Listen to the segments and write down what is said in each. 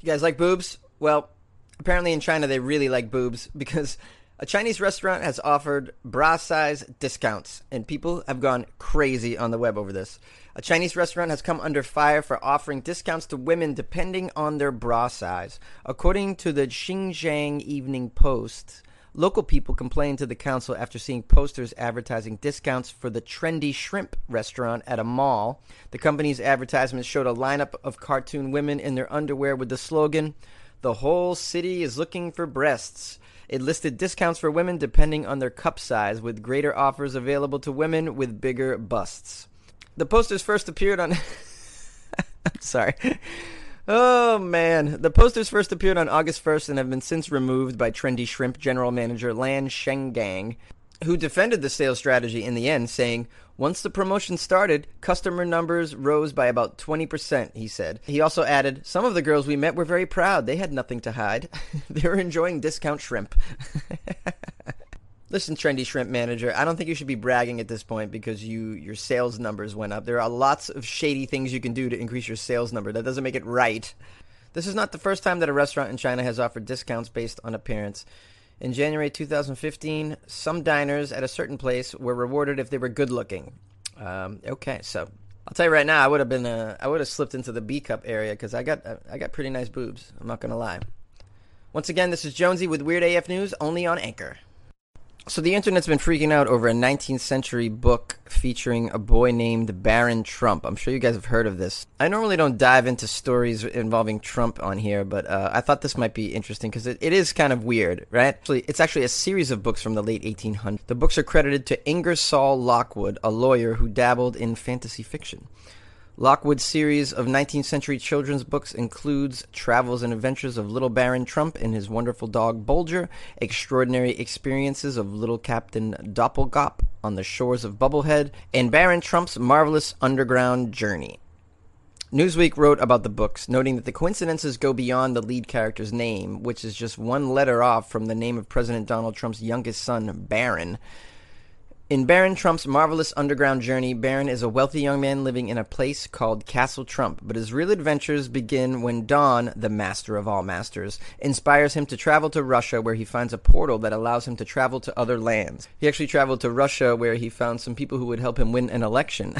You guys like boobs? Well, apparently in China they really like boobs because a Chinese restaurant has offered bra size discounts, and people have gone crazy on the web over this. A Chinese restaurant has come under fire for offering discounts to women depending on their bra size. According to the Xinjiang Evening Post, local people complained to the council after seeing posters advertising discounts for the trendy shrimp restaurant at a mall. The company's advertisement showed a lineup of cartoon women in their underwear with the slogan, The whole city is looking for breasts. It listed discounts for women depending on their cup size, with greater offers available to women with bigger busts. The posters first appeared on. I'm sorry. Oh man, the posters first appeared on August 1st and have been since removed by Trendy Shrimp general manager Lan Shenggang, who defended the sales strategy in the end, saying, Once the promotion started, customer numbers rose by about 20%, he said. He also added, Some of the girls we met were very proud. They had nothing to hide. they were enjoying discount shrimp. Listen, trendy shrimp manager, I don't think you should be bragging at this point because you your sales numbers went up. There are lots of shady things you can do to increase your sales number. That doesn't make it right. This is not the first time that a restaurant in China has offered discounts based on appearance. In January 2015, some diners at a certain place were rewarded if they were good looking. Um, okay, so I'll tell you right now, I would have been uh, I would have slipped into the B cup area because I got uh, I got pretty nice boobs. I'm not gonna lie. Once again, this is Jonesy with Weird AF News, only on Anchor. So the internet's been freaking out over a 19th century book featuring a boy named Baron Trump. I'm sure you guys have heard of this. I normally don't dive into stories involving Trump on here, but uh, I thought this might be interesting because it, it is kind of weird, right? Actually, it's actually a series of books from the late 1800s. The books are credited to Ingersoll Lockwood, a lawyer who dabbled in fantasy fiction. Lockwood's series of 19th century children's books includes Travels and Adventures of Little Baron Trump and his wonderful dog Bulger, Extraordinary Experiences of Little Captain Doppelgop on the Shores of Bubblehead, and Baron Trump's Marvelous Underground Journey. Newsweek wrote about the books, noting that the coincidences go beyond the lead character's name, which is just one letter off from the name of President Donald Trump's youngest son, Barron. In Baron Trump's marvelous underground journey, Baron is a wealthy young man living in a place called Castle Trump, but his real adventures begin when Don, the master of all masters, inspires him to travel to Russia where he finds a portal that allows him to travel to other lands. He actually traveled to Russia where he found some people who would help him win an election.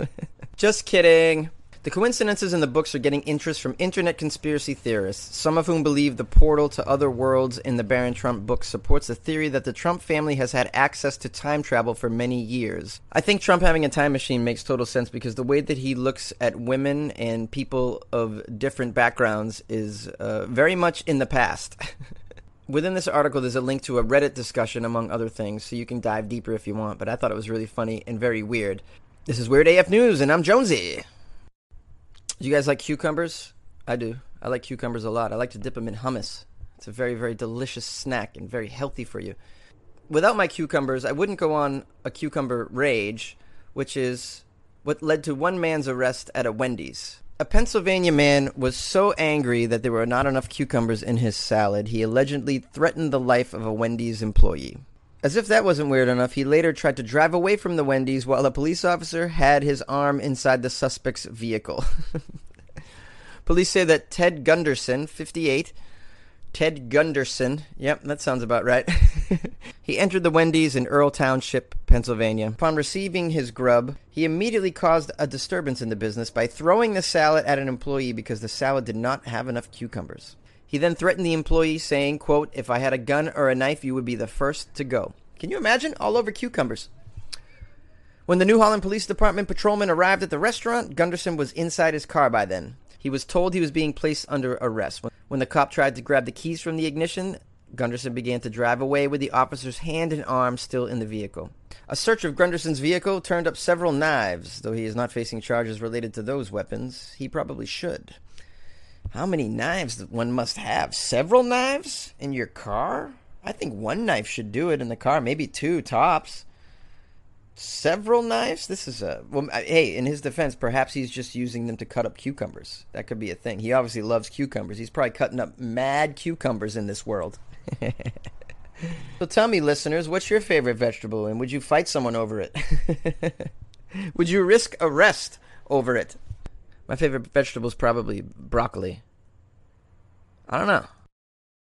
Just kidding. The coincidences in the books are getting interest from internet conspiracy theorists, some of whom believe the portal to other worlds in the Baron Trump book supports the theory that the Trump family has had access to time travel for many years. I think Trump having a time machine makes total sense because the way that he looks at women and people of different backgrounds is uh, very much in the past. Within this article, there's a link to a Reddit discussion, among other things, so you can dive deeper if you want, but I thought it was really funny and very weird. This is Weird AF News, and I'm Jonesy. Do you guys like cucumbers? I do. I like cucumbers a lot. I like to dip them in hummus. It's a very, very delicious snack and very healthy for you. Without my cucumbers, I wouldn't go on a cucumber rage, which is what led to one man's arrest at a Wendy's. A Pennsylvania man was so angry that there were not enough cucumbers in his salad, he allegedly threatened the life of a Wendy's employee. As if that wasn't weird enough, he later tried to drive away from the Wendy's while a police officer had his arm inside the suspect's vehicle. Police say that Ted Gunderson, 58, Ted Gunderson, yep, that sounds about right. he entered the Wendy's in Earl Township, Pennsylvania. Upon receiving his grub, he immediately caused a disturbance in the business by throwing the salad at an employee because the salad did not have enough cucumbers. He then threatened the employee, saying, quote, If I had a gun or a knife, you would be the first to go. Can you imagine? All over cucumbers. When the New Holland Police Department patrolman arrived at the restaurant, Gunderson was inside his car by then. He was told he was being placed under arrest. When the cop tried to grab the keys from the ignition, Gunderson began to drive away with the officer's hand and arm still in the vehicle. A search of Gunderson's vehicle turned up several knives. Though he is not facing charges related to those weapons, he probably should. How many knives one must have? Several knives in your car? I think one knife should do it in the car, maybe two tops several knives. This is a well. Hey, in his defense, perhaps he's just using them to cut up cucumbers. That could be a thing. He obviously loves cucumbers. He's probably cutting up mad cucumbers in this world. so tell me, listeners, what's your favorite vegetable, and would you fight someone over it? would you risk arrest over it? My favorite vegetable is probably broccoli. I don't know.